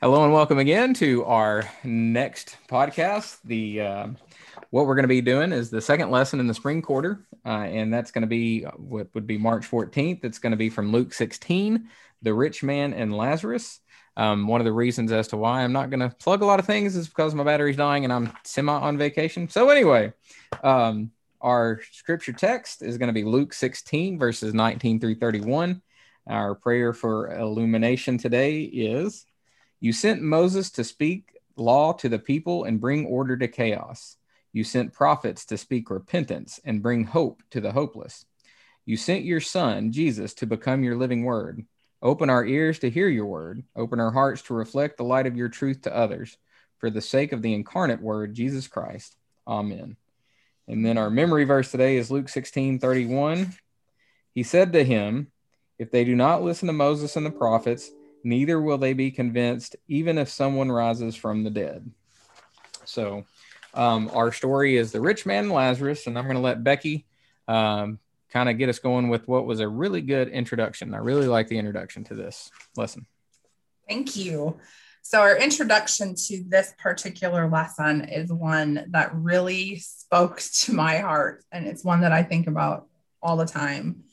Hello and welcome again to our next podcast. The uh, what we're going to be doing is the second lesson in the spring quarter, uh, and that's going to be what would be March 14th. It's going to be from Luke 16, the rich man and Lazarus. Um, one of the reasons as to why I'm not going to plug a lot of things is because my battery's dying and I'm semi on vacation. So anyway, um, our scripture text is going to be Luke 16 verses 19 through 31. Our prayer for illumination today is you sent Moses to speak law to the people and bring order to chaos. You sent prophets to speak repentance and bring hope to the hopeless. You sent your son, Jesus, to become your living word. Open our ears to hear your word. Open our hearts to reflect the light of your truth to others. For the sake of the incarnate word, Jesus Christ. Amen. And then our memory verse today is Luke 16 31. He said to him, If they do not listen to Moses and the prophets, neither will they be convinced, even if someone rises from the dead. So, um, our story is the rich man Lazarus, and I'm going to let Becky um, kind of get us going with what was a really good introduction. I really like the introduction to this lesson. Thank you. So, our introduction to this particular lesson is one that really spoke to my heart, and it's one that I think about all the time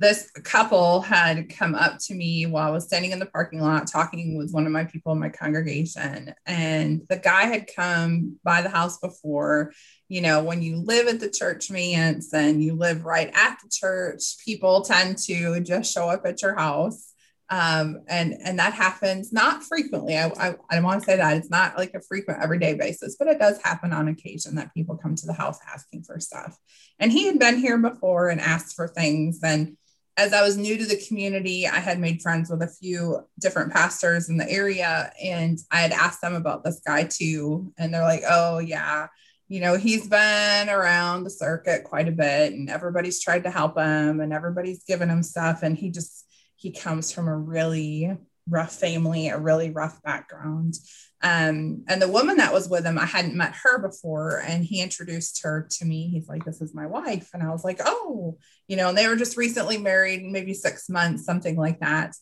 this couple had come up to me while I was standing in the parking lot talking with one of my people in my congregation. And the guy had come by the house before. You know, when you live at the church manse and you live right at the church, people tend to just show up at your house. Um, and and that happens not frequently. I, I, I don't want to say that it's not like a frequent everyday basis, but it does happen on occasion that people come to the house asking for stuff. And he had been here before and asked for things, and as I was new to the community, I had made friends with a few different pastors in the area, and I had asked them about this guy too. And they're like, oh, yeah, you know, he's been around the circuit quite a bit, and everybody's tried to help him, and everybody's given him stuff. And he just, he comes from a really rough family, a really rough background. Um, and the woman that was with him, I hadn't met her before, and he introduced her to me. He's like, This is my wife. And I was like, Oh, you know, and they were just recently married, maybe six months, something like that.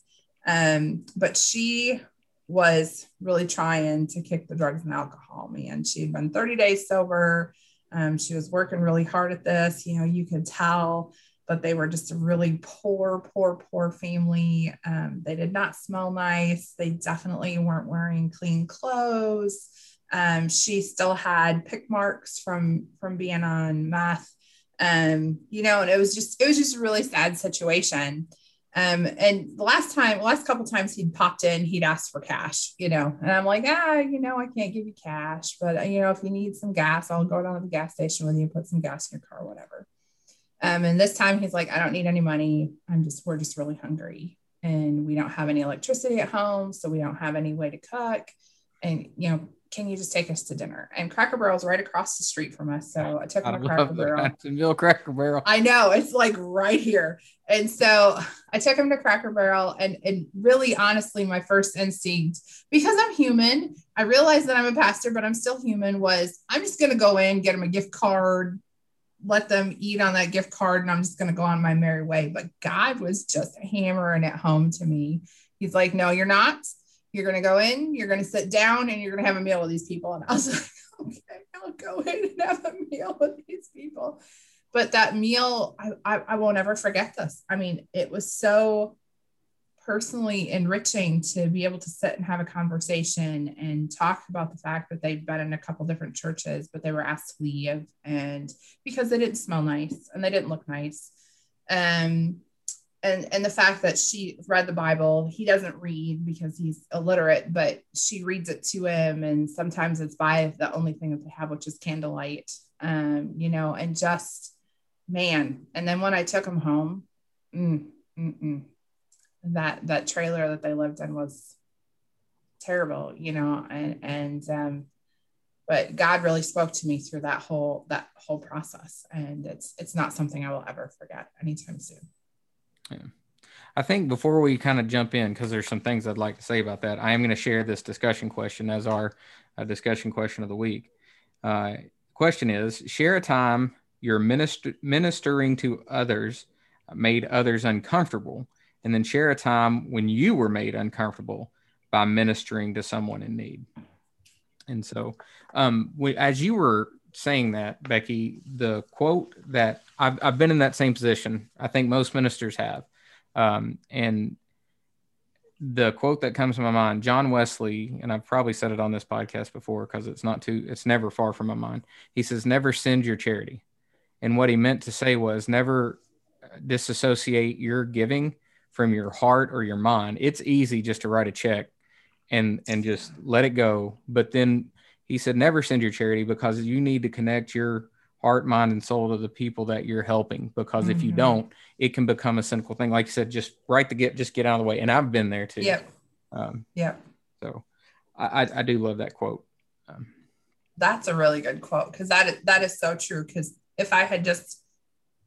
Um, but she was really trying to kick the drugs and alcohol, man. She'd been 30 days sober. Um, she was working really hard at this. You know, you could tell but they were just a really poor, poor, poor family. Um, they did not smell nice. They definitely weren't wearing clean clothes. Um, she still had pick marks from from being on meth. Um, you know, and it was just it was just a really sad situation. Um, and the last time, last couple times he'd popped in, he'd asked for cash, you know, and I'm like, ah, you know, I can't give you cash, but you know, if you need some gas, I'll go down to the gas station with you, and put some gas in your car, whatever. Um, and this time he's like, I don't need any money. I'm just, we're just really hungry and we don't have any electricity at home. So we don't have any way to cook. And, you know, can you just take us to dinner? And Cracker Barrel's right across the street from us. So I took him I to Cracker Barrel. Jacksonville Cracker Barrel. I know it's like right here. And so I took him to Cracker Barrel and, and really honestly, my first instinct, because I'm human, I realize that I'm a pastor, but I'm still human, was I'm just gonna go in, get him a gift card, let them eat on that gift card and I'm just going to go on my merry way. But God was just hammering it home to me. He's like, no, you're not. You're going to go in, you're going to sit down and you're going to have a meal with these people. And I was like, okay, I'll go in and have a meal with these people. But that meal, I, I, I won't ever forget this. I mean, it was so personally enriching to be able to sit and have a conversation and talk about the fact that they've been in a couple different churches, but they were asked to leave and because they didn't smell nice and they didn't look nice. Um, and and the fact that she read the Bible, he doesn't read because he's illiterate, but she reads it to him, and sometimes it's by the only thing that they have, which is candlelight. Um, you know, and just man. And then when I took him home, mm, mm, mm that that trailer that they lived in was terrible, you know, and and um, but God really spoke to me through that whole that whole process, and it's it's not something I will ever forget anytime soon. Yeah. I think before we kind of jump in, because there's some things I'd like to say about that, I am going to share this discussion question as our uh, discussion question of the week. Uh, question is: Share a time your minister, ministering to others made others uncomfortable and then share a time when you were made uncomfortable by ministering to someone in need. And so, um, we, as you were saying that, Becky, the quote that I've, I've been in that same position, I think most ministers have. Um, and the quote that comes to my mind, John Wesley, and I've probably said it on this podcast before because it's not too, it's never far from my mind. He says, never send your charity. And what he meant to say was never disassociate your giving from your heart or your mind. It's easy just to write a check and and just let it go. But then he said, never send your charity because you need to connect your heart, mind, and soul to the people that you're helping. Because mm-hmm. if you mm-hmm. don't, it can become a cynical thing. Like you said, just write the get, just get out of the way. And I've been there too. Yep. Um, yep. So I, I, I do love that quote. Um, That's a really good quote because that is, that is so true. Because if I had just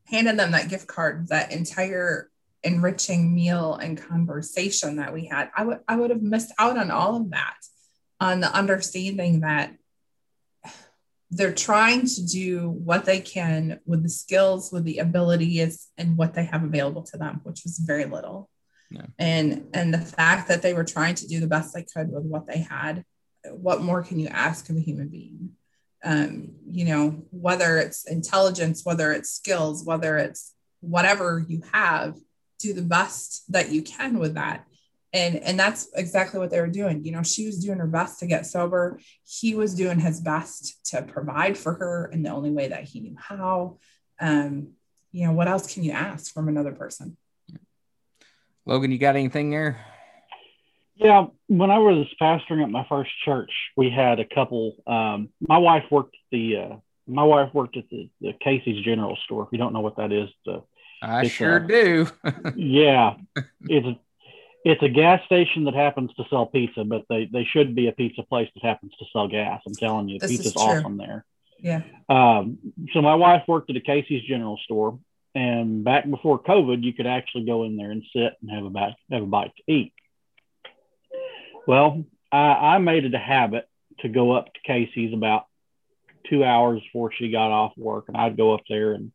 handed them that gift card, that entire enriching meal and conversation that we had, I would I would have missed out on all of that, on the understanding that they're trying to do what they can with the skills, with the abilities, and what they have available to them, which was very little. No. And and the fact that they were trying to do the best they could with what they had, what more can you ask of a human being? Um, you know, whether it's intelligence, whether it's skills, whether it's whatever you have, do the best that you can with that. And and that's exactly what they were doing. You know she was doing her best to get sober. He was doing his best to provide for her in the only way that he knew how. Um you know what else can you ask from another person? Logan you got anything there? Yeah when i was pastoring at my first church we had a couple um my wife worked at the uh my wife worked at the, the casey's general store if you don't know what that is the I sure do. yeah, it's it's a gas station that happens to sell pizza, but they they should be a pizza place that happens to sell gas. I'm telling you, this pizza's awesome there. Yeah. Um, so my wife worked at a Casey's General Store, and back before COVID, you could actually go in there and sit and have a bite have a bite to eat. Well, I, I made it a habit to go up to Casey's about two hours before she got off work, and I'd go up there and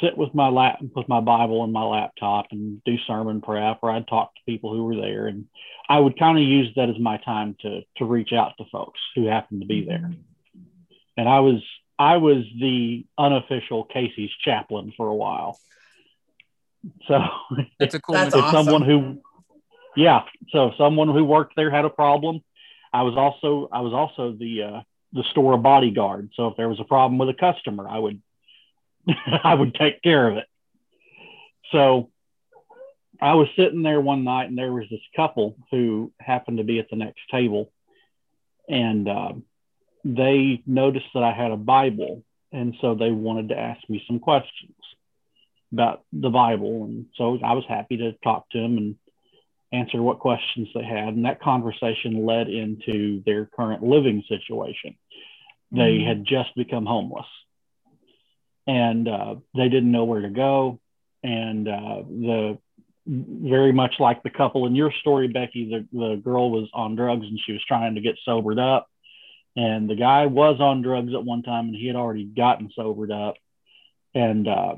sit with my lap with my Bible and my laptop and do sermon prep, or I'd talk to people who were there, and I would kind of use that as my time to to reach out to folks who happened to be there. And I was I was the unofficial Casey's chaplain for a while. So it's a cool. That's awesome. someone who, yeah. So someone who worked there had a problem. I was also I was also the uh, the store bodyguard. So if there was a problem with a customer, I would I would take care of it. So I was sitting there one night and there was this couple who happened to be at the next table and uh, they noticed that I had a Bible. And so they wanted to ask me some questions about the Bible. And so I was happy to talk to them and answer what questions they had. And that conversation led into their current living situation. They mm-hmm. had just become homeless and uh, they didn't know where to go. And uh, the very much like the couple in your story, Becky, the, the girl was on drugs and she was trying to get sobered up. And the guy was on drugs at one time and he had already gotten sobered up. And uh,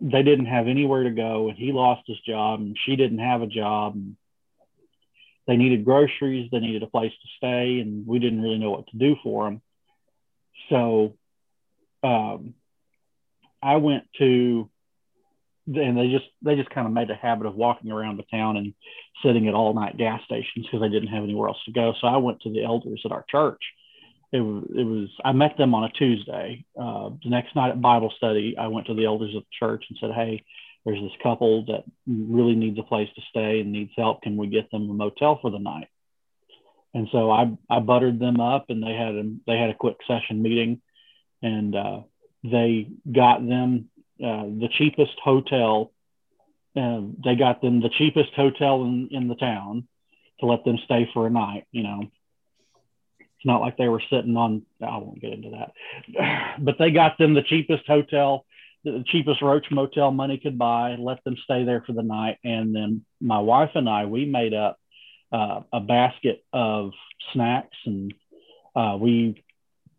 they didn't have anywhere to go. And he lost his job and she didn't have a job. And they needed groceries, they needed a place to stay, and we didn't really know what to do for them. So um, I went to, and they just they just kind of made a habit of walking around the town and sitting at all night gas stations because they didn't have anywhere else to go. So I went to the elders at our church. It it was I met them on a Tuesday. Uh, the next night at Bible study, I went to the elders of the church and said, "Hey, there's this couple that really needs a place to stay and needs help. Can we get them a motel for the night?" And so I I buttered them up, and they had a they had a quick session meeting, and uh, they got them uh, the cheapest hotel. Uh, they got them the cheapest hotel in, in the town to let them stay for a night. You know, it's not like they were sitting on. I won't get into that, but they got them the cheapest hotel, the cheapest Roach Motel money could buy. Let them stay there for the night, and then my wife and I we made up uh, a basket of snacks, and uh, we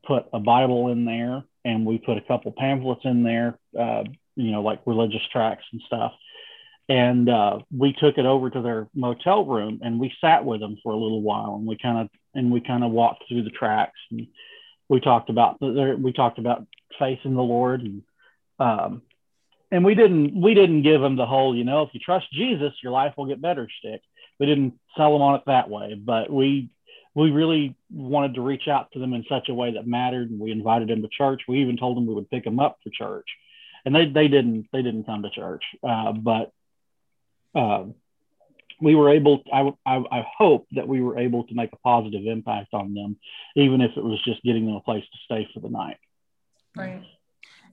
put a Bible in there and we put a couple pamphlets in there, uh, you know, like religious tracts and stuff. and uh, we took it over to their motel room and we sat with them for a little while and we kind of and we kind of walked through the tracts and we talked about we talked about faith in the Lord and um, and we didn't we didn't give them the whole you know if you trust Jesus your life will get better stick. We didn't sell them on it that way, but we we really wanted to reach out to them in such a way that mattered and we invited them to church. We even told them we would pick them up for church. And they, they didn't they didn't come to church. Uh, but uh, we were able I, I, I hope that we were able to make a positive impact on them even if it was just getting them a place to stay for the night. Right.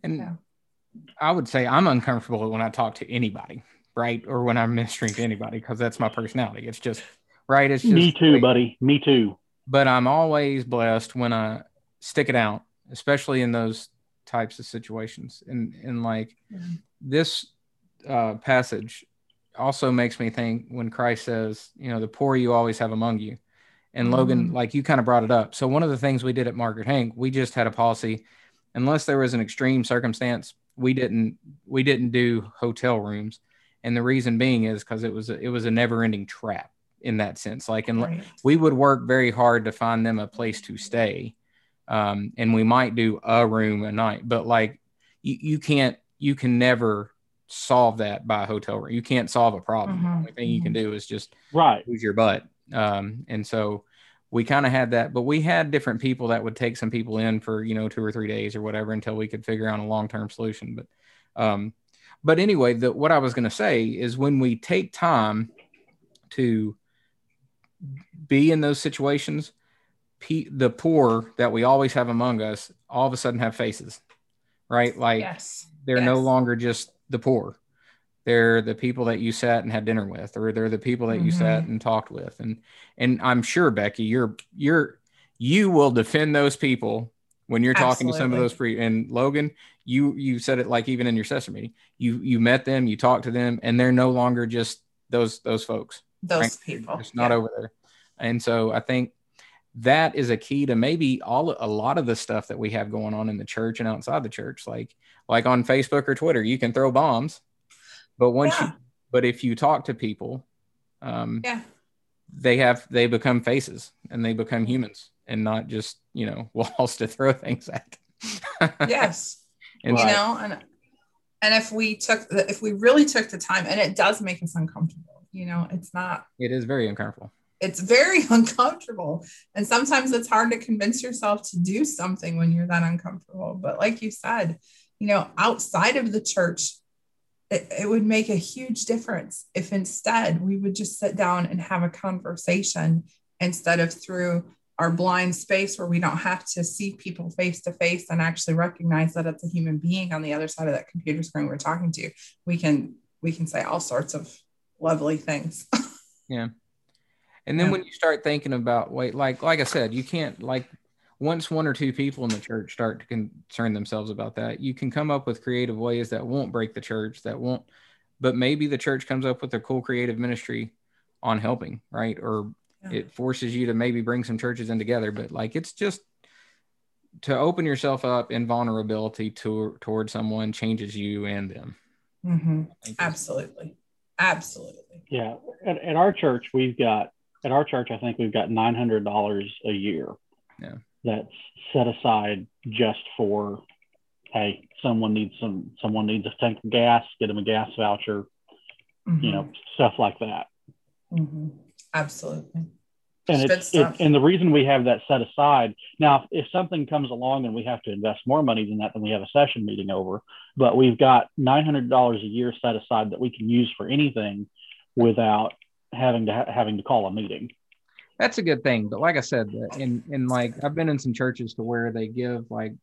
And yeah. i would say i'm uncomfortable when i talk to anybody right? Or when i'm ministering to anybody because that's my personality. It's just right it's just me too like, buddy me too but i'm always blessed when i stick it out especially in those types of situations and and like mm-hmm. this uh, passage also makes me think when Christ says, you know, the poor you always have among you. And mm-hmm. Logan, like you kind of brought it up. So one of the things we did at Margaret Hank, we just had a policy, unless there was an extreme circumstance, we didn't we didn't do hotel rooms. And the reason being is because it was a, it was a never ending trap in that sense. Like, and right. we would work very hard to find them a place to stay. Um, and we might do a room a night, but like you, you can't, you can never solve that by a hotel room. You can't solve a problem. Mm-hmm. The only thing you can mm-hmm. do is just right lose your butt. Um, and so we kind of had that, but we had different people that would take some people in for you know two or three days or whatever until we could figure out a long term solution. But um, but anyway, the, what I was going to say is when we take time to be in those situations, the poor that we always have among us all of a sudden have faces, right? Like yes. they're yes. no longer just the poor. They're the people that you sat and had dinner with, or they're the people that you mm-hmm. sat and talked with. And and I'm sure Becky, you're you're you will defend those people when you're talking Absolutely. to some of those pre and Logan, you you said it like even in your session meeting, you you met them, you talked to them, and they're no longer just those those folks. Those people. It's not yeah. over there. And so I think that is a key to maybe all a lot of the stuff that we have going on in the church and outside the church like like on facebook or twitter you can throw bombs but once yeah. you but if you talk to people um yeah they have they become faces and they become humans and not just you know walls to throw things at yes and you know and and if we took the, if we really took the time and it does make us uncomfortable you know it's not it is very uncomfortable it's very uncomfortable. And sometimes it's hard to convince yourself to do something when you're that uncomfortable. But like you said, you know, outside of the church, it, it would make a huge difference if instead we would just sit down and have a conversation instead of through our blind space where we don't have to see people face to face and actually recognize that it's a human being on the other side of that computer screen we're talking to we can we can say all sorts of lovely things yeah and then yeah. when you start thinking about wait, like like I said, you can't like once one or two people in the church start to concern themselves about that, you can come up with creative ways that won't break the church, that won't but maybe the church comes up with a cool creative ministry on helping, right? Or yeah. it forces you to maybe bring some churches in together, but like it's just to open yourself up in vulnerability to toward someone changes you and them. Mm-hmm. Absolutely. Absolutely. Yeah. At, at our church, we've got at our church, I think we've got nine hundred dollars a year. Yeah. That's set aside just for, hey, someone needs some, someone needs a tank of gas, get them a gas voucher, mm-hmm. you know, stuff like that. Mm-hmm. Absolutely. And it's, it, and the reason we have that set aside now, if, if something comes along and we have to invest more money than that, then we have a session meeting over. But we've got nine hundred dollars a year set aside that we can use for anything without having to ha- having to call a meeting. That's a good thing, but like I said, in in like I've been in some churches to where they give like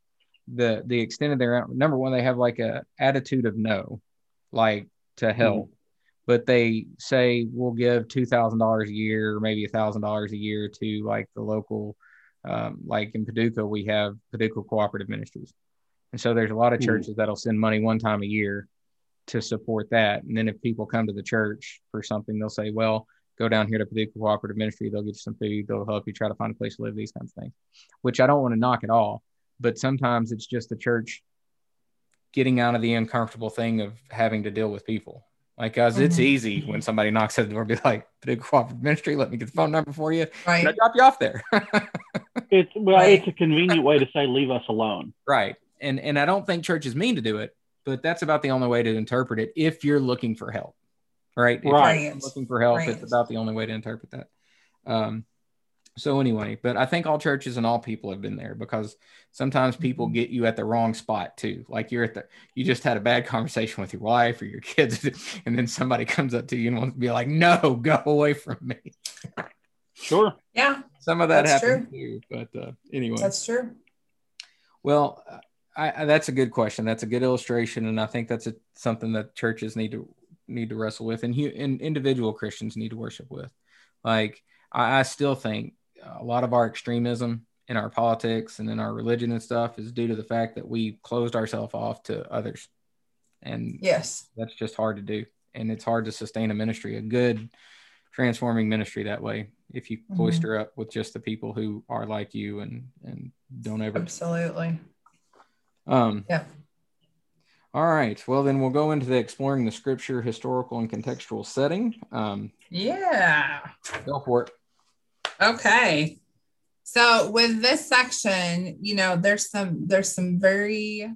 the the extent of their number one they have like a attitude of no, like to help, mm-hmm. But they say we'll give two thousand dollars a year or maybe a thousand dollars a year to like the local, um, like in Paducah we have Paducah Cooperative Ministries, and so there's a lot of mm-hmm. churches mm-hmm. that'll send money one time a year to support that. And then if people come to the church for something, they'll say, well, go down here to Paducah Cooperative Ministry. They'll get you some food. They'll help you try to find a place to live, these kinds of things, which I don't want to knock at all. But sometimes it's just the church getting out of the uncomfortable thing of having to deal with people. Like, cause it's Mhm. easy when somebody knocks at the door, be like, "Big cooperative ministry, let me get the phone number for you, and I Right. drop you off there." It's well, Right. it's a convenient way to say leave us alone. right. And and I don't think churches mean to do it, but that's about the only way to interpret it if you're looking for help. Right. If you're Right. looking for help, Right. it's about the only way to interpret that. Um, so anyway, but I think all churches and all people have been there because sometimes people Mhm. get you at the wrong spot too. Like you're at the you just had a bad conversation with your wife or your kids, and then somebody comes up to you and wants to be like, "No, go away from me." Sure. Yeah, Some of that That's happens too. But uh, anyway, that's true. well, I, I, that's a good question. That's a good illustration, and I think that's a, something that churches need to need to wrestle with, and, and individual Christians need to worship with. Like I, I still think a lot of our extremism in our politics and in our religion and stuff is due to the fact that we closed ourselves off to others, and Yes. that's just hard to do, and it's hard to sustain a ministry, a good transforming ministry that way if you Mhm. cloister up with just the people who are like you and and don't ever Absolutely. um, Yeah. All right. Well, then we'll go into the exploring the scripture, historical and contextual setting. Um, Yeah. go for it. Okay. So with this section, you know, there's some there's some very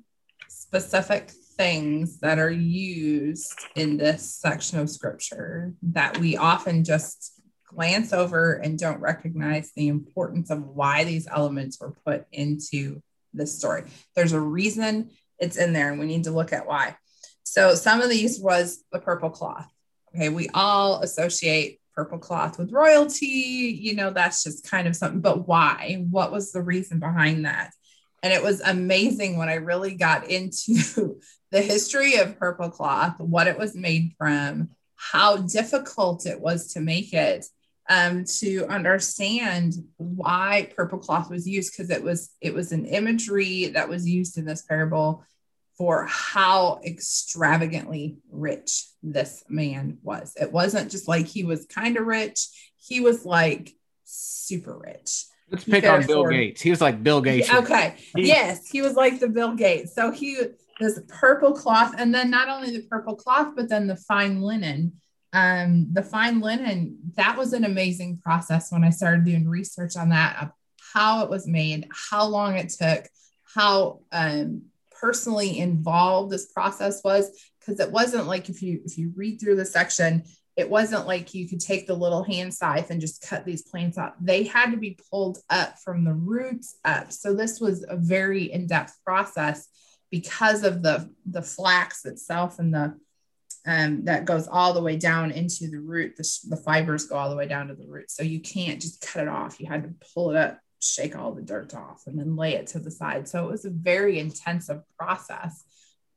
specific things that are used in this section of scripture that we often just glance over and don't recognize the importance of why these elements were put into this story. There's a reason it's in there and we need to look at why. So some of these was the purple cloth. Okay, we all associate purple cloth with royalty. You know, that's just kind of something, but why? What was the reason behind that? And it was amazing when I really got into the history of purple cloth, what it was made from, how difficult it was to make it, um, to understand why purple cloth was used, because it was it was an imagery that was used in this parable for how extravagantly rich this man was. It wasn't just like he was kind of rich, he was like super rich. Let's pick on Bill afford- Gates. He was like Bill Gates. Yeah, okay. He- yes, he was like the Bill Gates. So he this purple cloth, and then not only the purple cloth, but then the fine linen. Um, the fine linen, that was an amazing process when I started doing research on that of how it was made, how long it took, how um personally involved this process was. Because it wasn't like if you if you read through the section, it wasn't like you could take the little hand scythe and just cut these plants out. They had to be pulled up from the roots up. So this was a very in-depth process because of the the flax itself and the um, that goes all the way down into the root. The, the fibers go all the way down to the root. So you can't just cut it off. You had to pull it up, shake all the dirt off, and then lay it to the side. So it was a very intensive process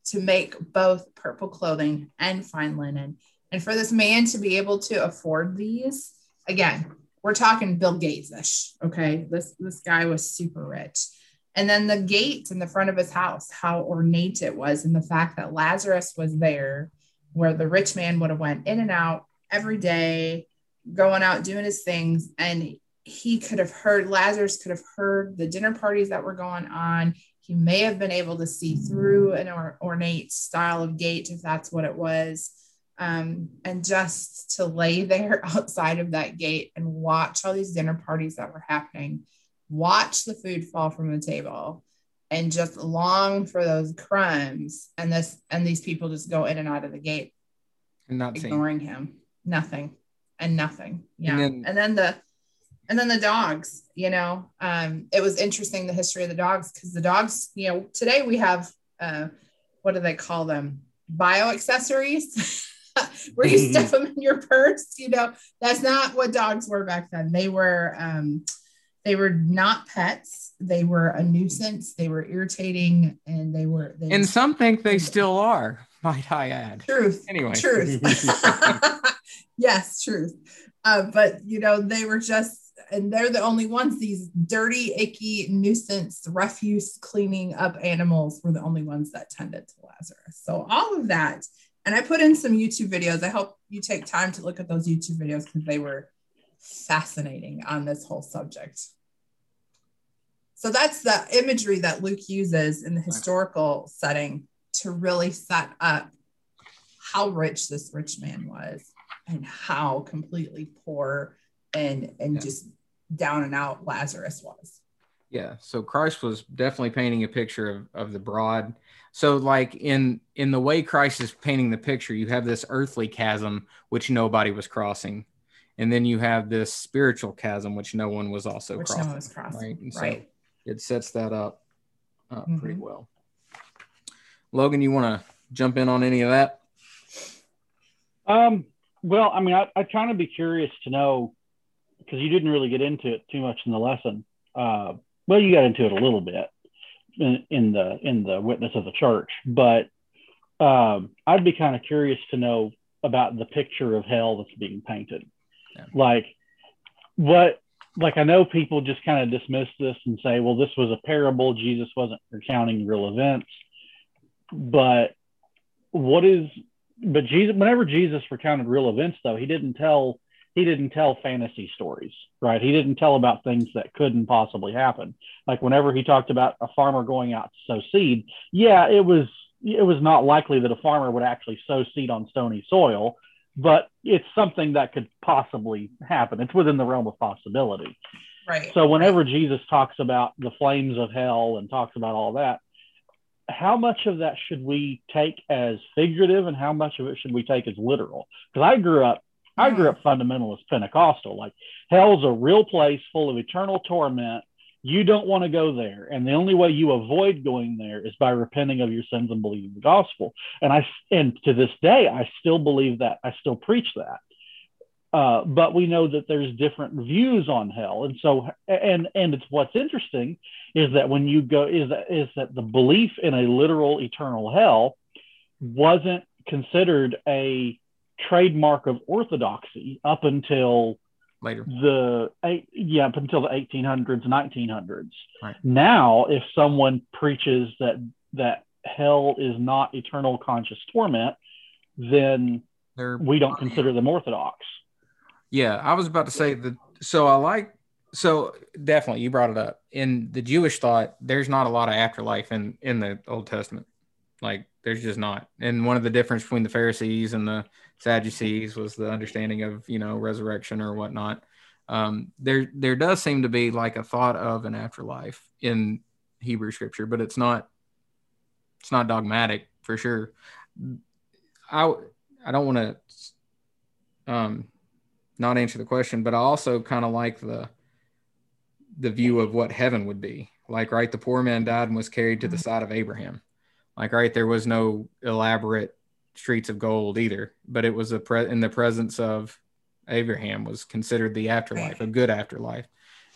to make both purple clothing and fine linen. And for this man to be able to afford these, again, we're talking Bill Gates-ish. Okay. This this guy was super rich. And then the gate in the front of his house, how ornate it was, and the fact that Lazarus was there, where the rich man would have went in and out every day, going out doing his things, and he could have heard Lazarus could have heard the dinner parties that were going on. He may have been able to see through an or- ornate style of gate if that's what it was um, and just to lay there outside of that gate and watch all these dinner parties that were happening, watch the food fall from the table, and just long for those crumbs. And this and these people just go in and out of the gate, And not ignoring him, nothing and nothing. Yeah, And and then- then, the and then the dogs. You know, um, it was interesting the history of the dogs because the dogs. You know, today we have uh, what do they call them? Bio accessories. where you stuff them in your purse. You know, that's not what dogs were back then. They were um, they were not pets. They were a nuisance. They were irritating, and they were. They And some think they still are, might I add. truth. Anyway. truth. yes, truth. Uh, but you know, they were just. And they're the only ones, these dirty, icky, nuisance, refuse cleaning up animals were the only ones that tended to Lazarus. So, all of that and I put in some YouTube videos. I hope you take time to look at those YouTube videos because they were fascinating on this whole subject. So that's the imagery that Luke uses in the historical setting to really set up how rich this rich man was and how completely poor and and yeah. just down and out Lazarus was. Yeah. So Christ was definitely painting a picture of, of the broad. So like in in the way Christ is painting the picture, you have this earthly chasm which nobody was crossing. And then you have this spiritual chasm which no one was also which crossing. No was crossing. Right. And right. so it sets that up uh, mm-hmm. pretty well. Logan, you want to jump in on any of that? Um, well, I mean, I, I kind of be curious to know because you didn't really get into it too much in the lesson. Uh, well, you got into it a little bit in, in the in the witness of the church, but um, I'd be kind of curious to know about the picture of hell that's being painted. Yeah. Like, what? Like, I know people just kind of dismiss this and say, "Well, this was a parable. Jesus wasn't recounting real events." But what is but Jesus, whenever Jesus recounted real events, though, he didn't tell he didn't tell fantasy stories, right? He didn't tell about things that couldn't possibly happen. Like whenever he talked about a farmer going out to sow seed, yeah, it was it was not likely that a farmer would actually sow seed on stony soil, but it's something that could possibly happen. It's within the realm of possibility. Right. So whenever Jesus talks about the flames of hell and talks about all that, how much of that should we take as figurative and how much of it should we take as literal? Because I grew up, I grew up fundamentalist Pentecostal. Like hell's a real place full of eternal torment. You don't want to go there, and the only way you avoid going there is by repenting of your sins and believing the gospel. And I, and to this day, I still believe that. I still preach that. Uh, but we know that there's different views on hell, and so and and it's what's interesting is that when you go is that is that the belief in a literal eternal hell wasn't considered a trademark of orthodoxy up until later the eight yeah up until the 1800s 1900s right. now if someone preaches that that hell is not eternal conscious torment then They're, we don't consider them orthodox yeah, I was about to say that. So I like. So definitely, you brought it up. In the Jewish thought, there's not a lot of afterlife in in the Old Testament. Like there's just not. And one of the difference between the Pharisees and the Sadducees was the understanding of you know resurrection or whatnot. Um, there there does seem to be like a thought of an afterlife in Hebrew scripture, but it's not it's not dogmatic for sure. I I don't want to um not answer the question, but I also kind of like the the view of what heaven would be. Like, right, the poor man died and was carried to the mm-hmm. side of Abraham. Like, right, there was no elaborate streets of gold either, but it was a pre- in the presence of Abraham was considered the afterlife, a good afterlife.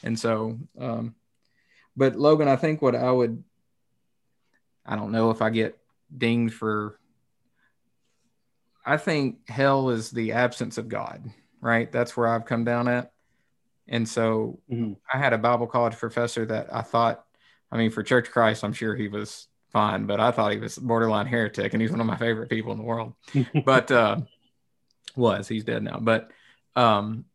And so, um, but Logan, I think what I would, I don't know if I get dinged for, I think hell is the absence of God right? That's where I've come down at. And so mm-hmm. I had a Bible college professor that I thought, I mean, for Church Christ, I'm sure he was fine, but I thought he was borderline heretic and he's one of my favorite people in the world. but uh was, he's dead now. But um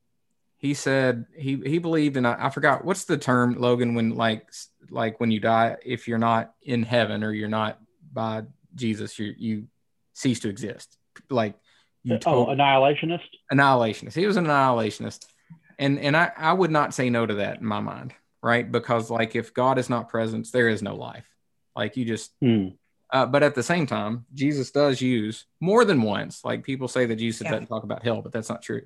he said he he believed and I, I forgot what's the term, Logan, when like like when you die, if you're not in heaven or you're not by Jesus, you you cease to exist. Like you oh, annihilationist. Annihilationist. He was an annihilationist, and and I I would not say no to that in my mind, right? Because like if God is not present, there is no life. Like you just. Hmm. Uh, but at the same time, Jesus does use more than once. Like people say that Jesus yeah. doesn't talk about hell, but that's not true.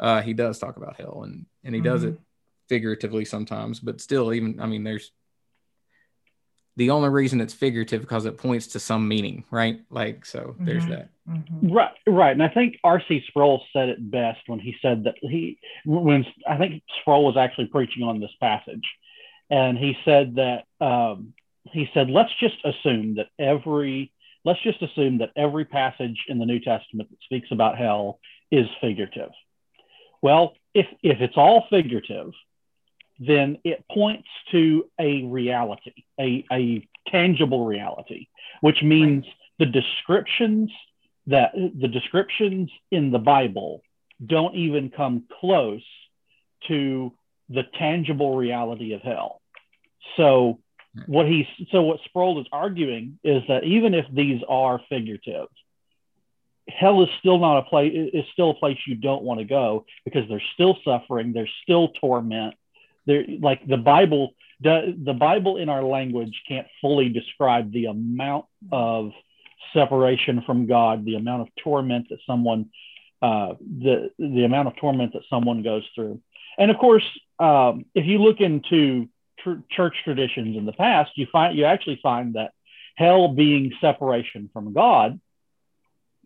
Uh, he does talk about hell, and and he mm-hmm. does it figuratively sometimes. But still, even I mean, there's the only reason it's figurative because it points to some meaning, right? Like so, mm-hmm. there's that. Mm-hmm. Right, right. And I think R.C. Sproul said it best when he said that he, when I think Sproul was actually preaching on this passage, and he said that um, he said, let's just assume that every, let's just assume that every passage in the New Testament that speaks about hell is figurative. Well, if if it's all figurative, then it points to a reality, a, a tangible reality, which means the descriptions that the descriptions in the Bible don't even come close to the tangible reality of hell. So what he's so what Sproul is arguing is that even if these are figurative, hell is still not a place is still a place you don't want to go because there's still suffering there's still torment. There like the bible Does the bible in our language can't fully describe the amount of separation from god the amount of torment that someone uh, the the amount of torment that someone goes through. And of course um, if you look into tr- church traditions in the past you find you actually find that hell being separation from god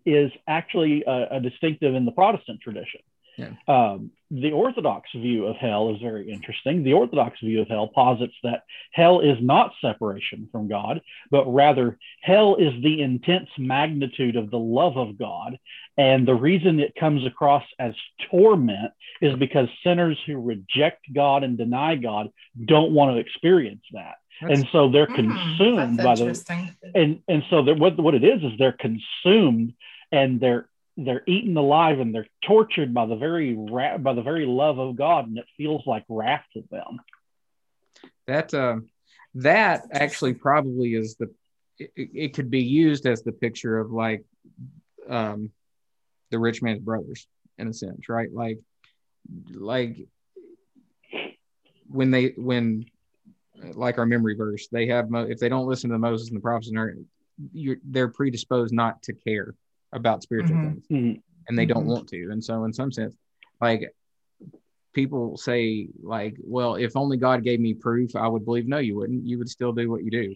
is actually a, a distinctive in the Protestant tradition. Yeah. Um, the Orthodox view of hell is very interesting. The Orthodox view of hell posits that hell is not separation from God, but rather hell is the intense magnitude of the love of God. And the reason it comes across as torment is because sinners who reject God and deny God don't want to experience that. That's, and so they're hmm, consumed by the and and so what what it is is they're consumed and they're they're eaten alive and they're tortured by the very by the very love of God, and it feels like wrath to them. That uh, that actually probably is the it, it, could be used as the picture of like um, the rich man's brothers in a sense, right? Like like when they when like our memory verse, they have if they don't listen to Moses and the prophets, and they're predisposed not to care about spiritual mm-hmm. things mm-hmm. and they don't mm-hmm. want to. And so, in some sense, like people say, like, well, if only God gave me proof, I would believe. No, you wouldn't. You would still do what you do.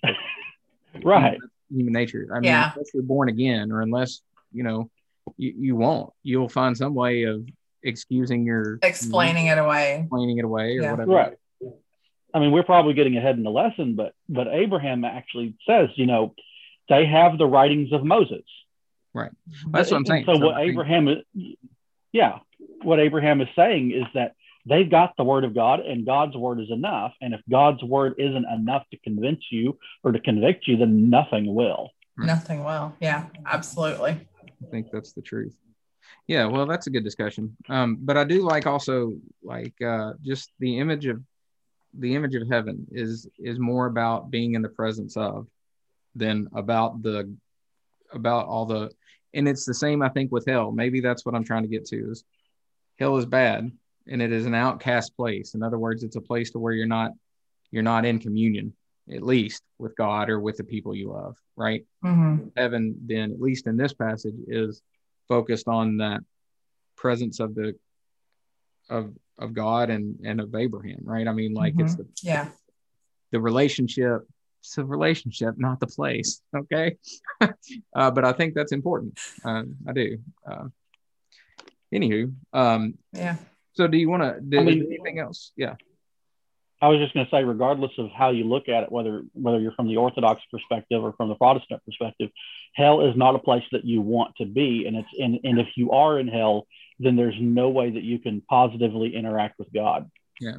right. Human nature. I mean, yeah. unless you're born again or unless, you know, you, you won't, you'll find some way of excusing your explaining you know, it away, explaining it away or yeah. whatever. Right. I mean, we're probably getting ahead in the lesson, but but Abraham actually says, you know, they have the writings of Moses. Right. That's what I'm saying. So, so what Abraham is, yeah, what Abraham is saying is that they've got the word of God and God's word is enough. And if God's word isn't enough to convince you or to convict you, then nothing will. Nothing will. Yeah, absolutely. I think that's the truth. Yeah, well, that's a good discussion. Um, but I do like also like uh, just the image of the image of heaven is is more about being in the presence of than about the about all the and it's the same i think with hell. Maybe that's what i'm trying to get to is hell is bad and it is an outcast place. In other words it's a place to where you're not you're not in communion at least with god or with the people you love right? Mm-hmm. heaven then at least in this passage is focused on that presence of the of of god and and of abraham right? I mean like mm-hmm. it's the yeah. the relationship it's a relationship, not the place. Okay. uh, but I think that's important. Um, I do. Uh, anywho. Um, yeah. So do you want to do I mean, anything else? Yeah. I was just going to say, regardless of how you look at it, whether whether you're from the Orthodox perspective or from the Protestant perspective, hell is not a place that you want to be, and it's and, and if you are in hell, then there's no way that you can positively interact with God. Yeah,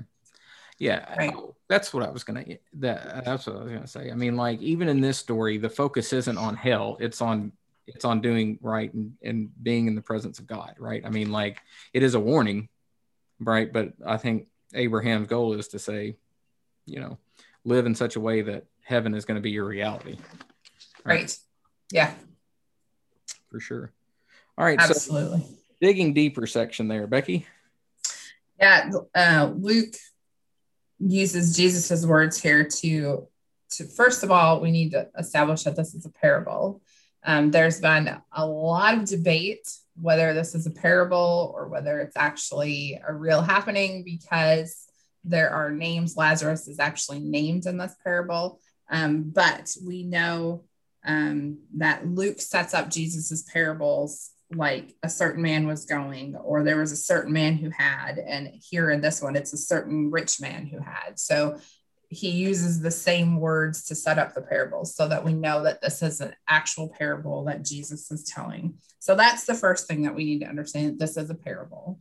yeah, right. that's what I was gonna. That that's what I was gonna say. I mean, like even in this story, the focus isn't on hell; it's on it's on doing right and, and being in the presence of God. Right? I mean, like it is a warning, right? But I think Abraham's goal is to say, you know, live in such a way that heaven is going to be your reality. Right? right. Yeah. For sure. All right. Absolutely. So digging deeper section there, Becky. Yeah, uh, Luke uses Jesus's words here to to first of all, we need to establish that this is a parable. Um, there's been a lot of debate whether this is a parable or whether it's actually a real happening because there are names. Lazarus is actually named in this parable. Um, but we know um, that Luke sets up Jesus's parables like a certain man was going, or there was a certain man who had, and here in this one, it's a certain rich man who had. So he uses the same words to set up the parables so that we know that this is an actual parable that Jesus is telling. So that's the first thing that we need to understand. This is a parable.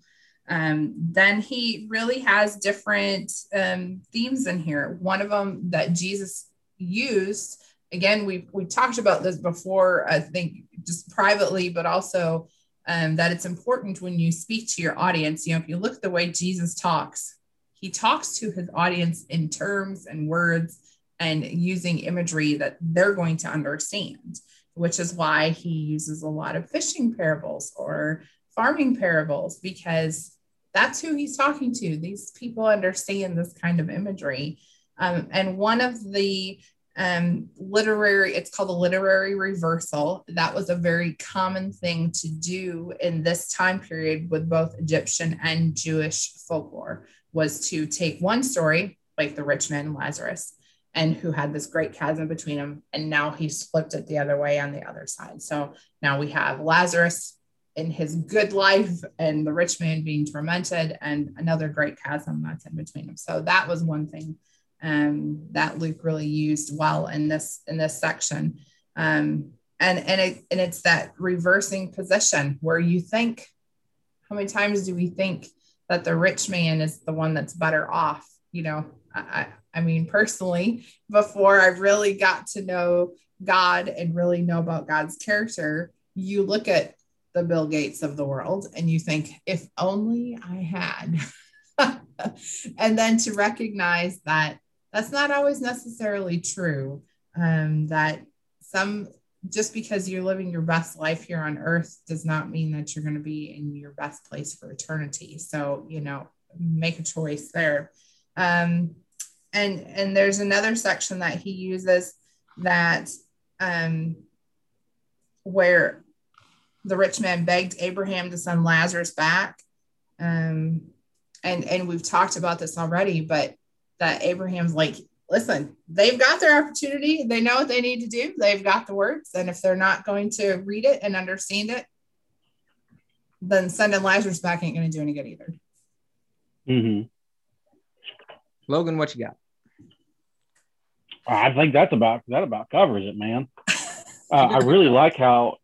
Um, then he really has different um, themes in here. One of them that Jesus used again, we we talked about this before, I think just privately, but also um, that it's important when you speak to your audience. You know, if you look at the way Jesus talks, he talks to his audience in terms and words and using imagery that they're going to understand. which is why he uses a lot of fishing parables or farming parables because that's who he's talking to. These people understand this kind of imagery. Um, and one of the um, literary, it's called a literary reversal. That was a very common thing to do in this time period with both Egyptian and Jewish folklore, was to take one story, like the rich man Lazarus, and who had this great chasm between them, and now he's flipped it the other way on the other side. So now we have Lazarus in his good life and the rich man being tormented and another great chasm that's in between them. So that was one thing um, that Luke really used well in this in this section. Um, and and it and it's that reversing position where you think, how many times do we think that the rich man is the one that's better off? You know, I, I mean, personally, before I really got to know God and really know about God's character, you look at the Bill Gates of the world and you think, if only I had. and then to recognize that that's not always necessarily true. Um, that some, just because you're living your best life here on earth does not mean that you're going to be in your best place for eternity. So, you know, make a choice there. Um, and, and there's another section that he uses that um, where the rich man begged Abraham to send Lazarus back. Um, and and we've talked about this already, but that Abraham's like, listen, they've got their opportunity. They know what they need to do. They've got the words. And if they're not going to read it and understand it, then sending Lazarus back ain't going to do any good either. Mm-hmm. Logan, what you got? I think that's about that about covers it, man. Uh, I really like how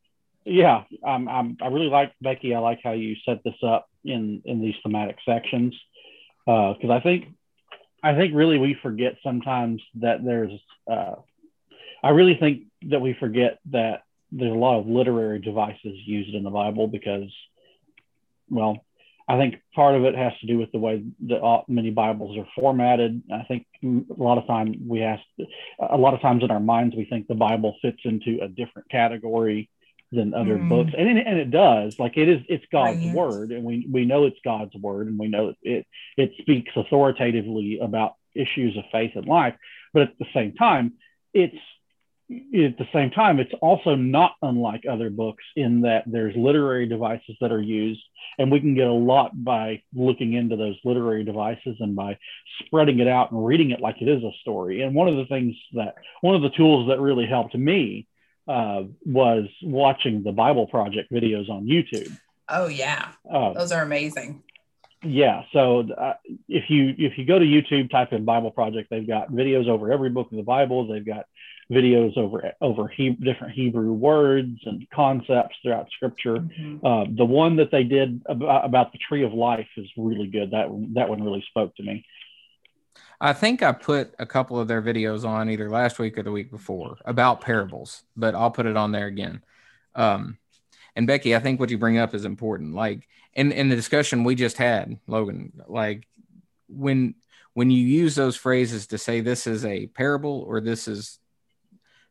yeah, I'm, I'm, i really like Becky. I like how you set this up in in these thematic sections because uh, I think I think really we forget sometimes that there's uh, I really think that we forget that there's a lot of literary devices used in the Bible because well I think part of it has to do with the way that many Bibles are formatted. I think a lot of times we ask, a lot of times in our minds we think the Bible fits into a different category than other mm. books and, and it does like it is it's god's right. word and we we know it's god's word and we know it it speaks authoritatively about issues of faith and life but at the same time it's at the same time it's also not unlike other books in that there's literary devices that are used and we can get a lot by looking into those literary devices and by spreading it out and reading it like it is a story and one of the things that one of the tools that really helped me uh, was watching the Bible Project videos on YouTube. Oh yeah, uh, those are amazing. Yeah, so uh, if you if you go to YouTube, type in Bible Project, they've got videos over every book of the Bible. They've got videos over over he, different Hebrew words and concepts throughout Scripture. Mm-hmm. Uh, the one that they did about, about the tree of life is really good. That that one really spoke to me. I think I put a couple of their videos on either last week or the week before about parables, but I'll put it on there again. Um, and Becky, I think what you bring up is important. Like in, in the discussion we just had, Logan, like when when you use those phrases to say this is a parable or this is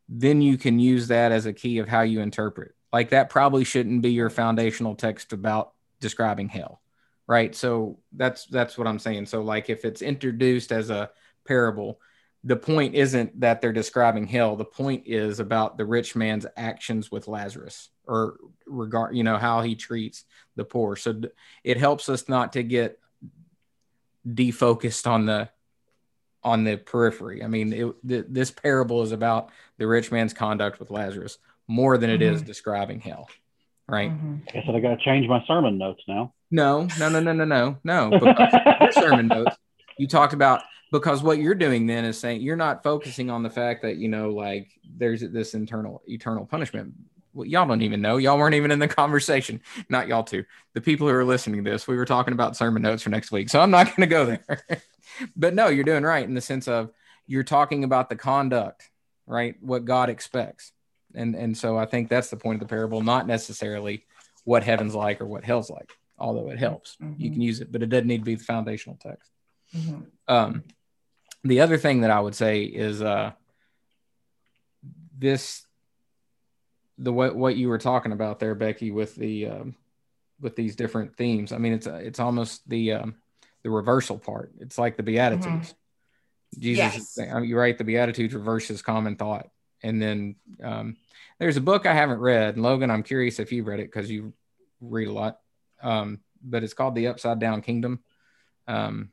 then you can use that as a key of how you interpret. Like that probably shouldn't be your foundational text about describing hell right? So that's that's what i'm saying. So like if it's introduced as a parable the point isn't that they're describing hell. The point is about the rich man's actions with lazarus or regard you know how he treats the poor. So it helps us not to get defocused on the on the periphery. I mean it, th- this parable is about the rich man's conduct with lazarus more than it mm-hmm. is describing hell right? Mm-hmm. guess i gotta change my sermon notes now no, no, no, no, no, no, no. your sermon notes, you talked about because what you're doing then is saying you're not focusing on the fact that you know, like there's this internal eternal punishment. Well, y'all don't even know. Y'all weren't even in the conversation. Not y'all two. The people who are listening to this, we were talking about sermon notes for next week. So I'm not going to go there. but no, you're doing right in the sense of you're talking about the conduct, right? What God expects. And and so I think that's the point of the parable, not necessarily what heaven's like or what hell's like although it helps. Mm-hmm. You can use it, but it doesn't need to be the foundational text. Mm-hmm. Um, the other thing that I would say is uh, this the what what you were talking about there, Becky, with the um, with these different themes. I mean, it's it's almost the um, the reversal part. It's like the Beatitudes. Mm-hmm. Jesus, yes. I mean, you're right. The Beatitudes reverses common thought, and then um, there's a book I haven't read. Logan, I'm curious if you've read it because you read a lot. Um, but it's called The Upside Down Kingdom. Um,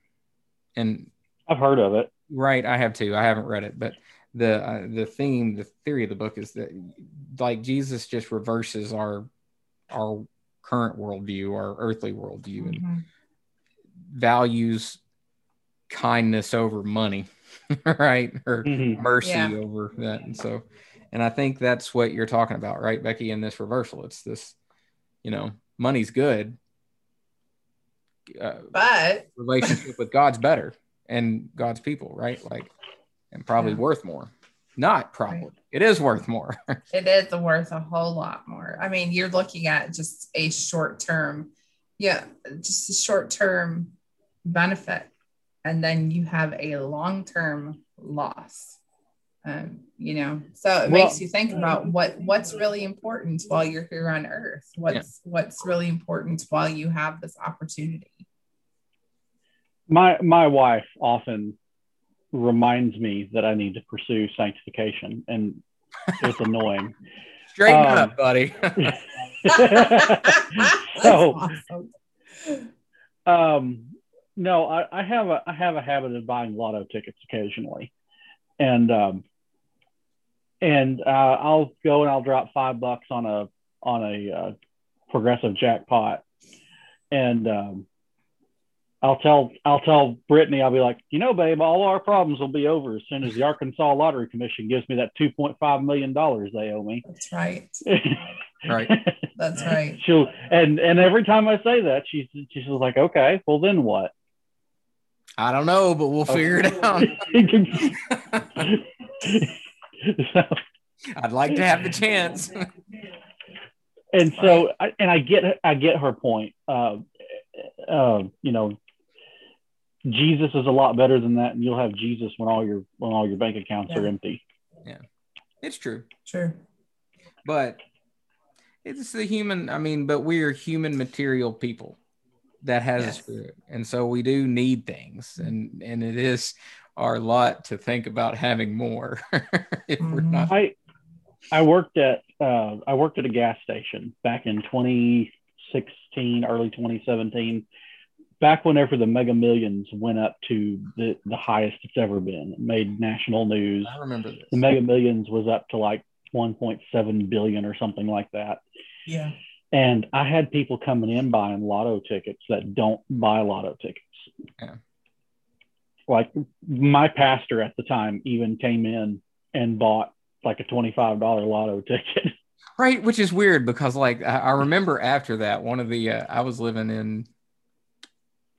and I've heard of it. Right, I have too. I haven't read it, but the uh, the theme, the theory of the book is that like Jesus just reverses our our current worldview, our earthly worldview, mm-hmm. and values kindness over money, right? Or mm-hmm. mercy yeah. over that. And so, and I think that's what you're talking about, right, Becky? In this reversal, it's this, you know, money's good, uh, but relationship with God's better and God's people, right? Like, and probably yeah. worth more. Not probably. Right. It is worth more. it is worth a whole lot more. I mean, you're looking at just a short term, yeah, just a short term benefit, and then you have a long term loss. Um, you know, so it well, makes you think about what what's really important while you're here on Earth. What's yeah. what's really important while you have this opportunity. My my wife often reminds me that I need to pursue sanctification, and it's annoying. Straighten um, up, buddy. so, awesome. um, no, I, I, have a I have a habit of buying lotto tickets occasionally, and um, and uh, I'll go and I'll drop five bucks on a on a uh, progressive jackpot, and um, I'll tell I'll tell Brittany, I'll be like, you know, babe, all our problems will be over as soon as the Arkansas Lottery Commission gives me that two point five million dollars they owe me. That's right. right. That's right. She'll and and every time I say that, she's she's like, okay, well then what? I don't know, but we'll figure it out. so, I'd like to have the chance. and so, I, and I get I get her point. Uh, uh, you know, Jesus is a lot better than that, and you'll have Jesus when all your when all your bank accounts yeah. are empty. Yeah, it's true. Sure, But it's the human. I mean, but we are human material people that has yes. a spirit, and so we do need things, and and it is our lot to think about having more. if mm-hmm. we're not. I I worked at uh, I worked at a gas station back in 2016, early 2017 back whenever the Mega Millions went up to the, the highest it's ever been. It made national news. I remember this. The Mega Millions was up to like 1.7 billion or something like that. Yeah. And I had people coming in buying lotto tickets that don't buy lotto tickets. Yeah. Like my pastor at the time even came in and bought like a $25 lotto ticket. Right, which is weird because like I remember after that one of the uh, I was living in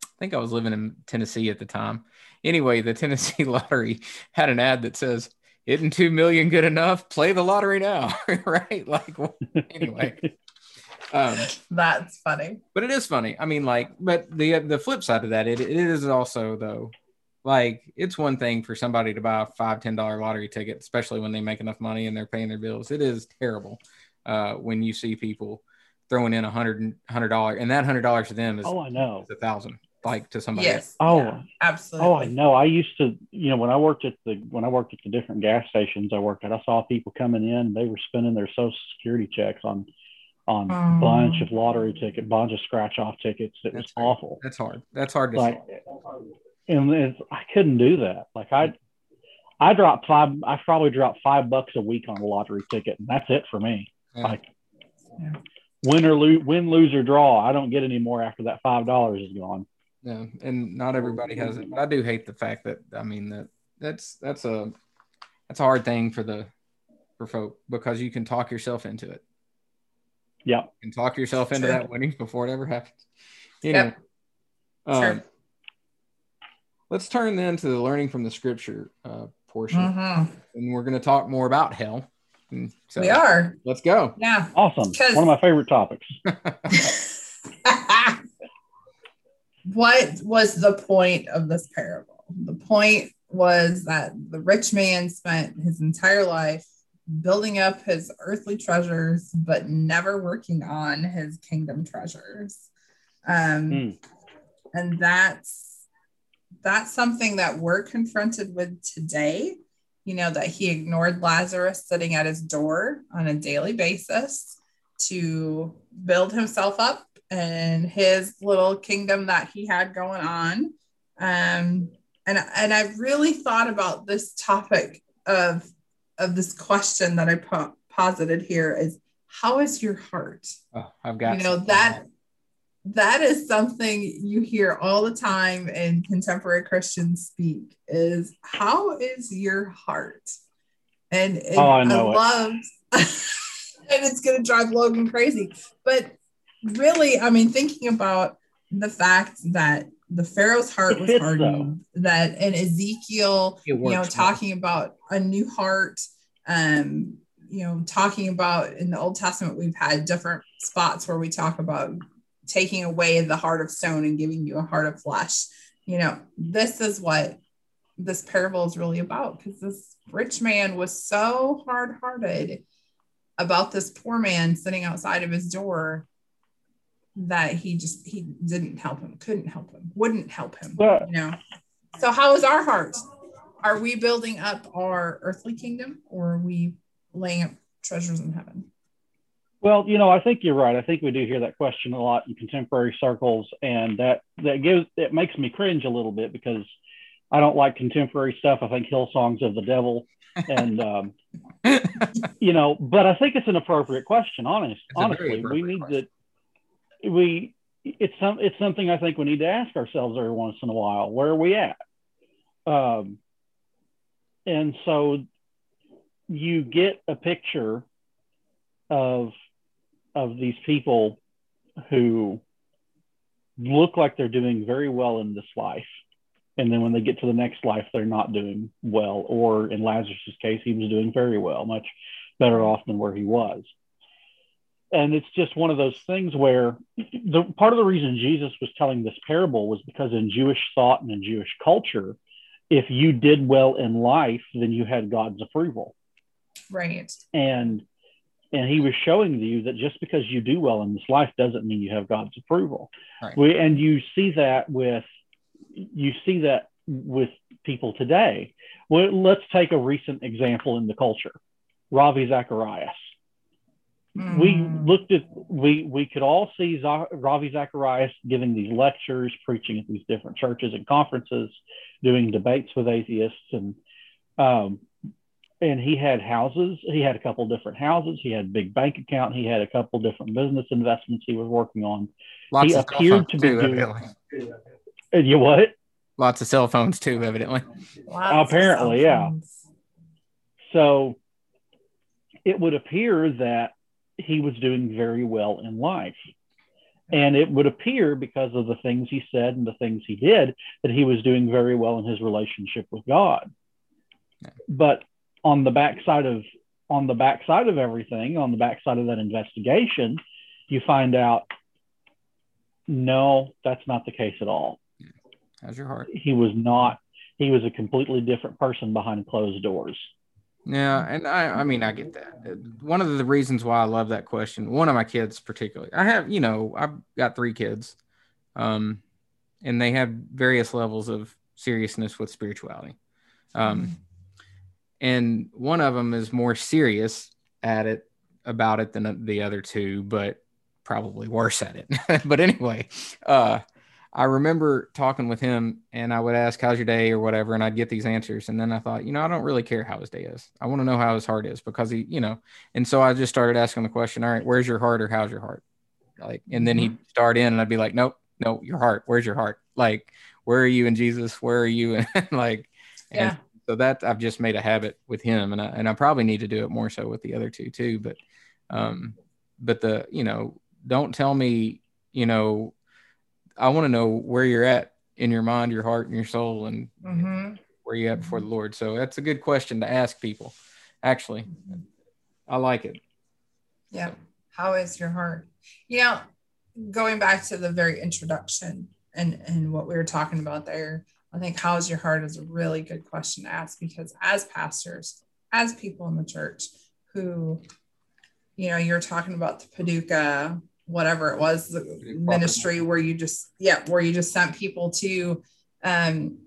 I think I was living in Tennessee at the time. Anyway, the Tennessee Lottery had an ad that says, "Isn't two million good enough? Play the lottery now." right? Like, anyway. Um, That's funny. But it is funny. I mean, like, but the the flip side of that, it, it is also though, like, it's one thing for somebody to buy a five ten dollar lottery ticket, especially when they make enough money and they're paying their bills. It is terrible uh, when you see people throwing in a hundred hundred dollar, and that hundred dollars to them is oh, I know, a thousand like to somebody. Yes. Else. oh yeah, absolutely oh i know. I used to you know when i worked at the when i worked at the different gas stations i worked at i saw people coming in. They were spending their social security checks on on um, bunch of lottery ticket bunch of scratch off tickets. It was right. awful. That's hard. That's hard to like and i couldn't do that like i i dropped five i probably dropped five bucks a week on a lottery ticket and that's it for me yeah. like yeah. win or lose win lose or draw i don't get any more after that five dollars is gone yeah, and not everybody has it. But I do hate the fact that I mean that that's that's a that's a hard thing for the for folk because you can talk yourself into it. Yeah, you can talk yourself into that winning before it ever happens. Anyway, yep. Um, sure. Let's turn then to the learning from the scripture uh, portion, mm-hmm. and we're going to talk more about hell. So we are. Let's go. Yeah. Awesome. One of my favorite topics. what was the point of this parable? The point was that the rich man spent his entire life building up his earthly treasures, but never working on his kingdom treasures. Um, mm. And that's that's something that we're confronted with today. You know that he ignored Lazarus sitting at his door on a daily basis to build himself up and his little kingdom that he had going on. Um, and and I really thought about this topic of of this question that I po- posited here is how is your heart? Oh, I've got you know that that is something you hear all the time in contemporary Christians speak is how is your heart? And, and oh, I, know I love and it's gonna drive Logan crazy. But really, I mean, thinking about the fact that the Pharaoh's heart was hardened, that in Ezekiel, you know, talking about a new heart, um, you know, talking about in the Old Testament, we've had different spots where we talk about taking away the heart of stone and giving you a heart of flesh. You know, this is what this parable is really about because this rich man was so hard hearted about this poor man sitting outside of his door that he just he didn't help him couldn't help him wouldn't help him you know? So how is our heart? Are we building up our earthly kingdom or are we laying up treasures in heaven well you know i think you're right i think we do hear that question a lot in contemporary circles and that that gives it makes me cringe a little bit because i don't like contemporary stuff i think Hillsong's of the devil and um, you know but i think it's an appropriate question honest honestly we need question. to we it's some it's something I think we need to ask ourselves every once in a while. Where are we at? Um, and so you get a picture of of these people who look like they're doing very well in this life and then when they get to the next life they're not doing well or in lazarus's case he was doing very well much better off than where he was and it's just one of those things where the part of the reason Jesus was telling this parable was because in Jewish thought and in Jewish culture, if you did well in life, then you had God's approval. Right. And and he was showing you that just because you do well in this life doesn't mean you have God's approval. Right. We, and you see that with you see that with people today. Well, let's take a recent example in the culture. Ravi Zacharias Mm. We looked at we we could all see Ravi Zacharias giving these lectures, preaching at these different churches and conferences, doing debates with atheists, and um, and he had houses. He had a couple different houses. He had a big bank account. He had a couple different business investments he was working on. Lots he of appeared to be too, doing. Evidently. You what? Lots of cell phones too, evidently. Lots Apparently, yeah. So it would appear that he was doing very well in life. And it would appear because of the things he said and the things he did that he was doing very well in his relationship with God. But on the backside of on the backside of everything, on the backside of that investigation, you find out no, that's not the case at all. How's your heart? He was not. He was a completely different person behind closed doors. Yeah, and I I mean I get that. One of the reasons why I love that question, one of my kids particularly. I have, you know, I've got 3 kids. Um and they have various levels of seriousness with spirituality. Um. And one of them is more serious at it about it than the other two, but probably worse at it. but anyway, uh I remember talking with him and I would ask, How's your day or whatever? And I'd get these answers. And then I thought, you know, I don't really care how his day is. I want to know how his heart is because he, you know, and so I just started asking the question, All right, where's your heart or how's your heart? Like, and then he'd mm-hmm. start in and I'd be like, Nope, no, your heart. Where's your heart? Like, where are you in Jesus? Where are you? And like, yeah. And so that I've just made a habit with him and I, and I probably need to do it more so with the other two too. But, um, but the, you know, don't tell me, you know, I want to know where you're at in your mind, your heart, and your soul, and mm-hmm. where you at before the Lord. So that's a good question to ask people. Actually, I like it. Yeah. How is your heart? You know, going back to the very introduction and and what we were talking about there, I think how is your heart is a really good question to ask because as pastors, as people in the church, who, you know, you're talking about the Paducah, whatever it was, the ministry where you just, yeah, where you just sent people to, um,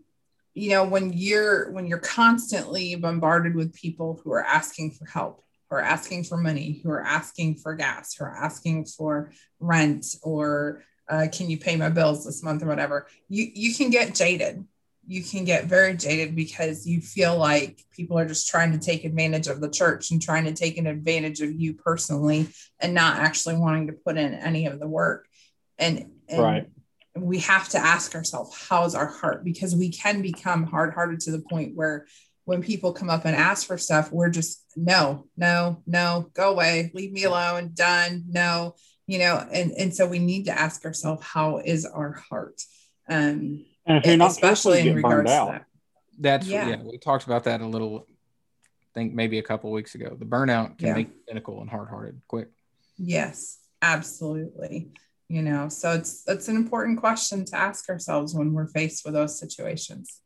you know, when you're when you're constantly bombarded with people who are asking for help, who are asking for money, who are asking for gas, who are asking for rent, or uh, can you pay my bills this month or whatever, you you can get jaded you can get very jaded because you feel like people are just trying to take advantage of the church and trying to take an advantage of you personally and not actually wanting to put in any of the work. And, and right. we have to ask ourselves, how's our heart? Because we can become hard hearted to the point where when people come up and ask for stuff, we're just no, no, no, go away, leave me alone, done, no, you know, and, and so we need to ask ourselves, how is our heart? Um, and if you're not especially in you get burned out. That. That's yeah. yeah. We talked about that a little. I think maybe a couple weeks ago. The burnout can yeah. make you cynical and hard-hearted quick. Yes, absolutely. You know, so it's it's an important question to ask ourselves when we're faced with those situations.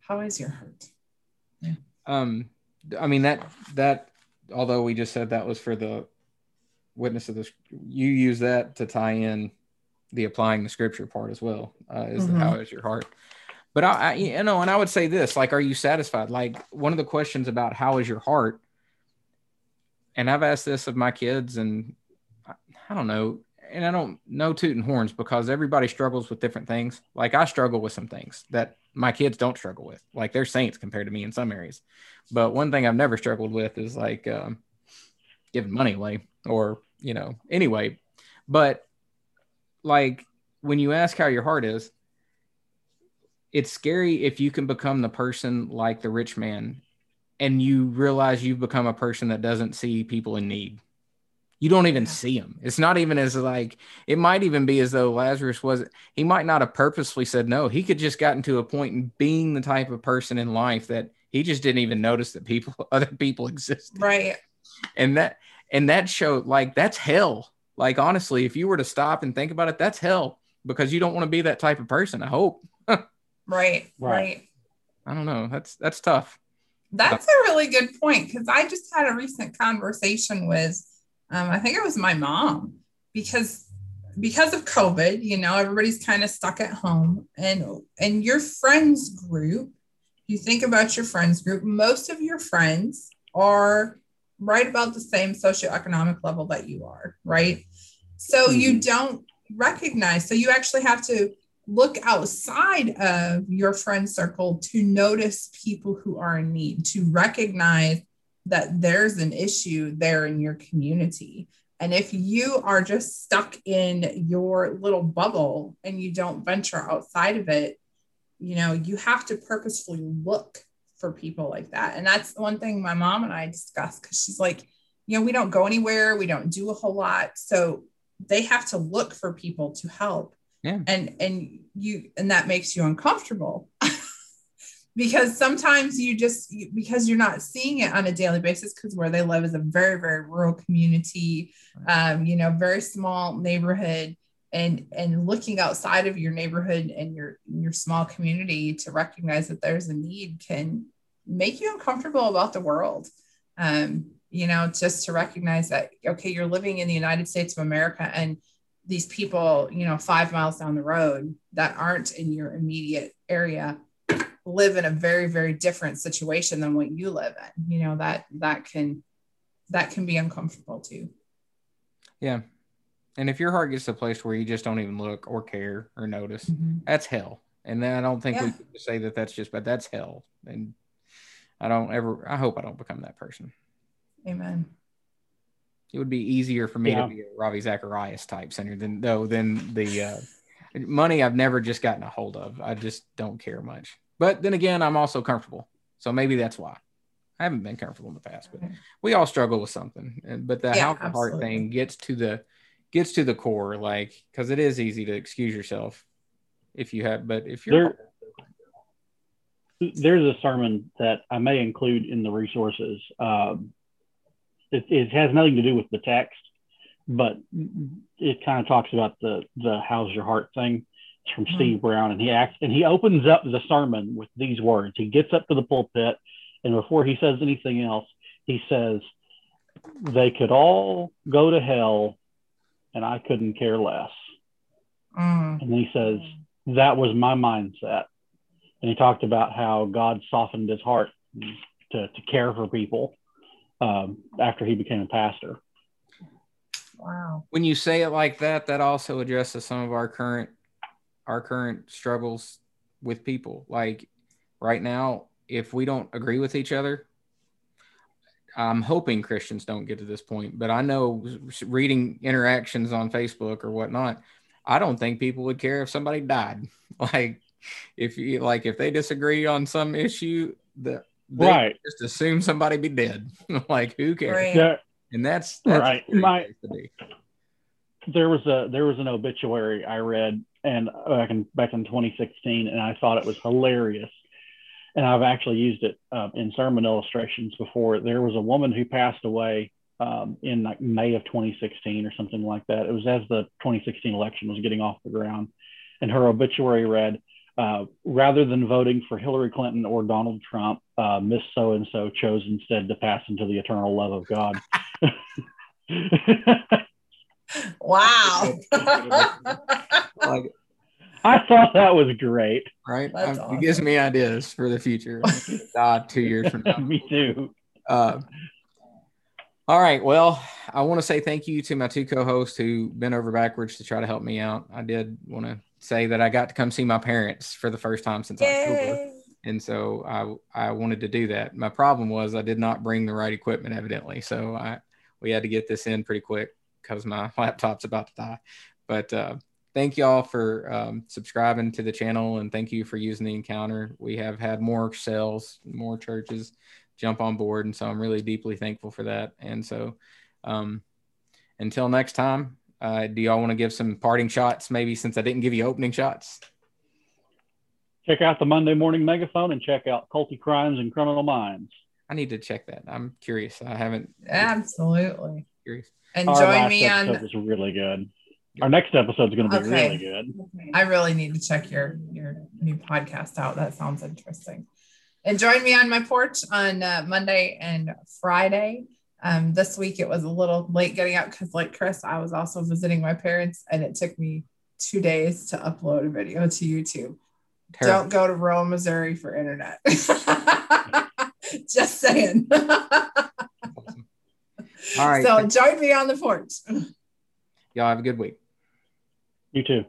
How is your heart? Yeah. Um, I mean that that although we just said that was for the witness of this, you use that to tie in the applying the scripture part as well. Uh, is mm-hmm. how is your heart? But I, I, you know, and I would say this: like, are you satisfied? Like, one of the questions about how is your heart, and I've asked this of my kids, and I, I don't know, and I don't know tooting horns because everybody struggles with different things. Like, I struggle with some things that my kids don't struggle with. Like, they're saints compared to me in some areas. But one thing I've never struggled with is like um, giving money away, or you know, anyway. But like when you ask how your heart is, it's scary if you can become the person like the rich man and you realize you've become a person that doesn't see people in need. You don't even see them. It's not even as like it might even be as though Lazarus was he might not have purposely said no. He could just gotten to a point in being the type of person in life that he just didn't even notice that people other people exist. Right. And that and that showed like that's hell like honestly, if you were to stop and think about it, that's hell because you don't want to be that type of person. I hope. right, right. I don't know. That's that's tough. That's a really good point because I just had a recent conversation with, um, I think it was my mom because because of COVID, you know, everybody's kind of stuck at home, and and your friends group. You think about your friends group. Most of your friends are right about the same socioeconomic level that you are, right? So mm-hmm. you don't recognize, so you actually have to look outside of your friend circle to notice people who are in need, to recognize that there's an issue there in your community. And if you are just stuck in your little bubble and you don't venture outside of it, you know, you have to purposefully look for people like that. And that's one thing my mom and I discuss because she's like, you know, we don't go anywhere, we don't do a whole lot. So they have to look for people to help. Yeah. And and you and that makes you uncomfortable. because sometimes you just because you're not seeing it on a daily basis because where they live is a very very rural community um, you know very small neighborhood and and looking outside of your neighborhood and your your small community to recognize that there's a need can make you uncomfortable about the world um, you know just to recognize that okay you're living in the united states of america and these people you know five miles down the road that aren't in your immediate area live in a very very different situation than what you live in you know that that can that can be uncomfortable too yeah and if your heart gets to a place where you just don't even look or care or notice, mm-hmm. that's hell. And then I don't think yeah. we can say that that's just, but that's hell. And I don't ever, I hope I don't become that person. Amen. It would be easier for me yeah. to be a Ravi Zacharias type center than though than the uh, money I've never just gotten a hold of. I just don't care much. But then again, I'm also comfortable. So maybe that's why. I haven't been comfortable in the past, but we all struggle with something. But the yeah, heart thing gets to the gets to the core, like because it is easy to excuse yourself if you have, but if you're there, there's a sermon that I may include in the resources. Um, it, it, has nothing to do with the text, but it kind of talks about the the how's your heart thing. It's from mm-hmm. Steve Brown, and he acts and he opens up the sermon with these words. He gets up to the pulpit, and before he says anything else, he says, they could all go to hell and I couldn't care less. Mm. And he says, that was my mindset. And he talked about how God softened his heart to, to care for people um, after he became a pastor. Wow. When you say it like that, that also addresses some of our current our current struggles with people. Like right now, if we don't agree with each other, I'm hoping Christians don't get to this point, but I know reading interactions on Facebook or whatnot, I don't think people would care if somebody died. Like if you like if they disagree on some issue, the they Right. just assume somebody be dead. like who cares? Right. There, And that's, that's Right. My- to be. there was a there was an obituary I read and back in back in 2016, and I thought it was hilarious. And I've actually used it uh, in sermon illustrations before. There was a woman who passed away um, in like May of 2016 or something like that. It was as the 2016 election was getting off the ground, and her obituary read, uh, "Rather than voting for Hillary Clinton or Donald Trump, uh, Miss So and So chose instead to pass into the eternal love of God." Wow. Like, I thought that was great. right? That's Um, It gives me ideas for the future. Die two years from now. Me too. Uh, all right. Well, I want to say thank you to my two co-hosts who bent over backwards to try to help me out. I did want to say that I got to come see my parents for the first time since October, and so I I wanted to do that. My problem was I did not bring the right equipment, evidently, so I we had to get this in pretty quick because my laptop's about to die. But uh, thank y'all for um, subscribing to the channel, and thank you for using the encounter. We have had more sales, more churches jump on board. And so I'm really deeply thankful for that. And so um, until next time, uh, do y'all want to give some parting shots? Maybe since I didn't give you opening shots. Check out the Monday Morning Megaphone and check out Culty Crimes and Criminal Minds. I need to check that. I'm curious. I haven't. Absolutely. Curious. And Our join last me episode on was really good. Our next episode is going to be Okay. really good. I really need to check your your new podcast out. That sounds interesting. And join me on my porch on uh, Monday and Friday. Um, this week it was a little late getting out because, like Chris, I was also visiting my parents, and it took me two days to upload a video to YouTube. Terrible. Don't go to rural Missouri for internet. Just saying. Awesome. All right. So join me on the porch. y'all have a good week. You too.